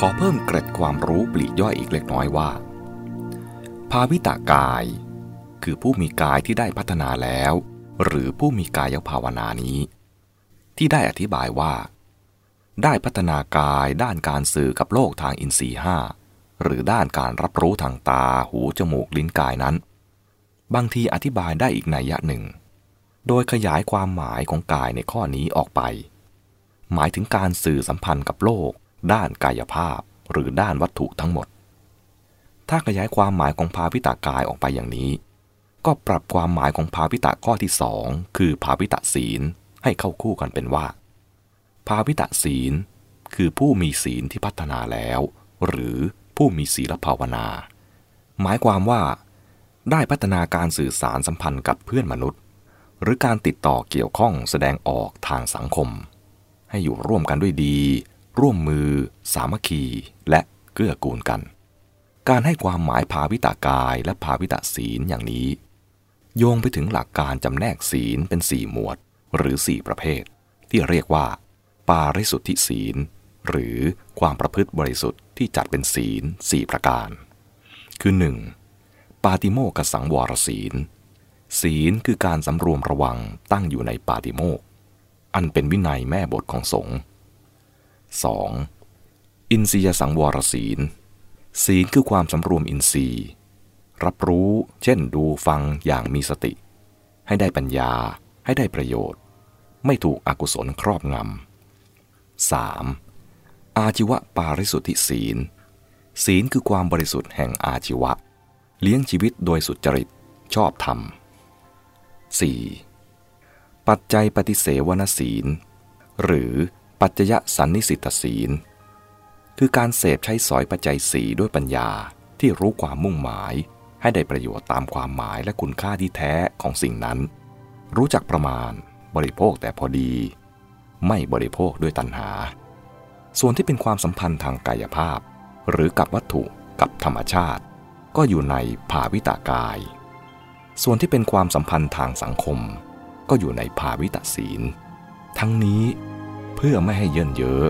ขอเพิ่มเกร็ดความรู้ปลีกย่อยอีกเล็กน้อยว่า ภาวิตากาย คือผู้มีกายที่ได้พัฒนาแล้ว หรือผู้มีกายภาวนานี้ ที่ได้อธิบายว่า ได้พัฒนากายด้านการสื่อกับโลกทางอินทรีห้าหรือด้านการรับรู้ทางตาหูจมูกลิ้นกายนั้น บางทีอธิบายได้อีกนัยยะหนึ่ง โดยขยายความหมายของกายในข้อนี้ออกไป หมายถึงการสื่อสัมพันธ์กับโลก ด้านกายภาพหรือด้านวัตถุทั้งหมด ถ้าขยายความหมายของภาวิตากายออกไปอย่างนี้ ก็ปรับความหมายของภาวิตาข้อที่สองคือภาวิตาศีลให้เข้าคู่กันเป็นว่า ภาวิตาศีล คือผู้มีศีลที่พัฒนาแล้ว หรือผู้มีศีลภาวนา หมายความว่า ได้พัฒนาการสื่อสารสัมพันธ์กับเพื่อนมนุษย์ หรือการติดต่อเกี่ยวข้องแสดงออกทางสังคม ให้อยู่ร่วมกันด้วยดี ร่วมมือ สามัคคี และเกื้อกูลกัน การให้ความหมายภาวิตากายและภาวิตาศีลอย่างนี้ โยงไปถึงหลักการจำแนกศีลเป็นสี่หมวด หรือสี่ประเภท ที่เรียกว่า ปาริสุทธิศีล หรือความประพฤติบริสุทธิ์ที่จัดเป็นศีลสี่ประการ คือ 1. ปาติโมกสังวรศีล ศีลคือการสำรวมระวังตั้งอยู่ในปาติโมกอันเป็นวินัยแม่บทของสงฆ์ 2. อินทรียสังวรศีล ศีลคือความสำรวมอินทรีย์ รับรู้ เช่นดูฟังอย่างมีสติ ให้ได้ปัญญาให้ได้ประโยชน์ ไม่ถูกอกุศลครอบงำ 3. อาชีวะปาริสุทธิศีล ศีลคือความบริสุทธิ์แห่งอาชีวะ เลี้ยงชีวิตโดยสุจริตชอบธรรม 4. ปัจจัยปฏิเสวนศีล หรือ ปัจจยสันนิสิตศีล คือการเสพใช้สอยปัจจัยสีด้วยปัญญาที่รู้ความมุ่งหมาย ให้ได้ประโยชน์ตามความหมายและคุณค่าที่แท้ของสิ่งนั้น รู้จักประมาณ บริโภคแต่พอดี ไม่บริโภคด้วยตัณหา ส่วนที่เป็นความสัมพันธ์ทางกายภาพ หรือกับวัตถุกับธรรมชาติ ก็อยู่ในภาวิตากาย ส่วนที่เป็นความสัมพันธ์ทางสังคม ก็อยู่ในภาวิตศีล ทั้งนี้ เพื่อไม่ให้เยินเยอะ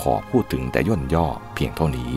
ขอพูดถึงแต่ย่นย่อเพียงเท่านี้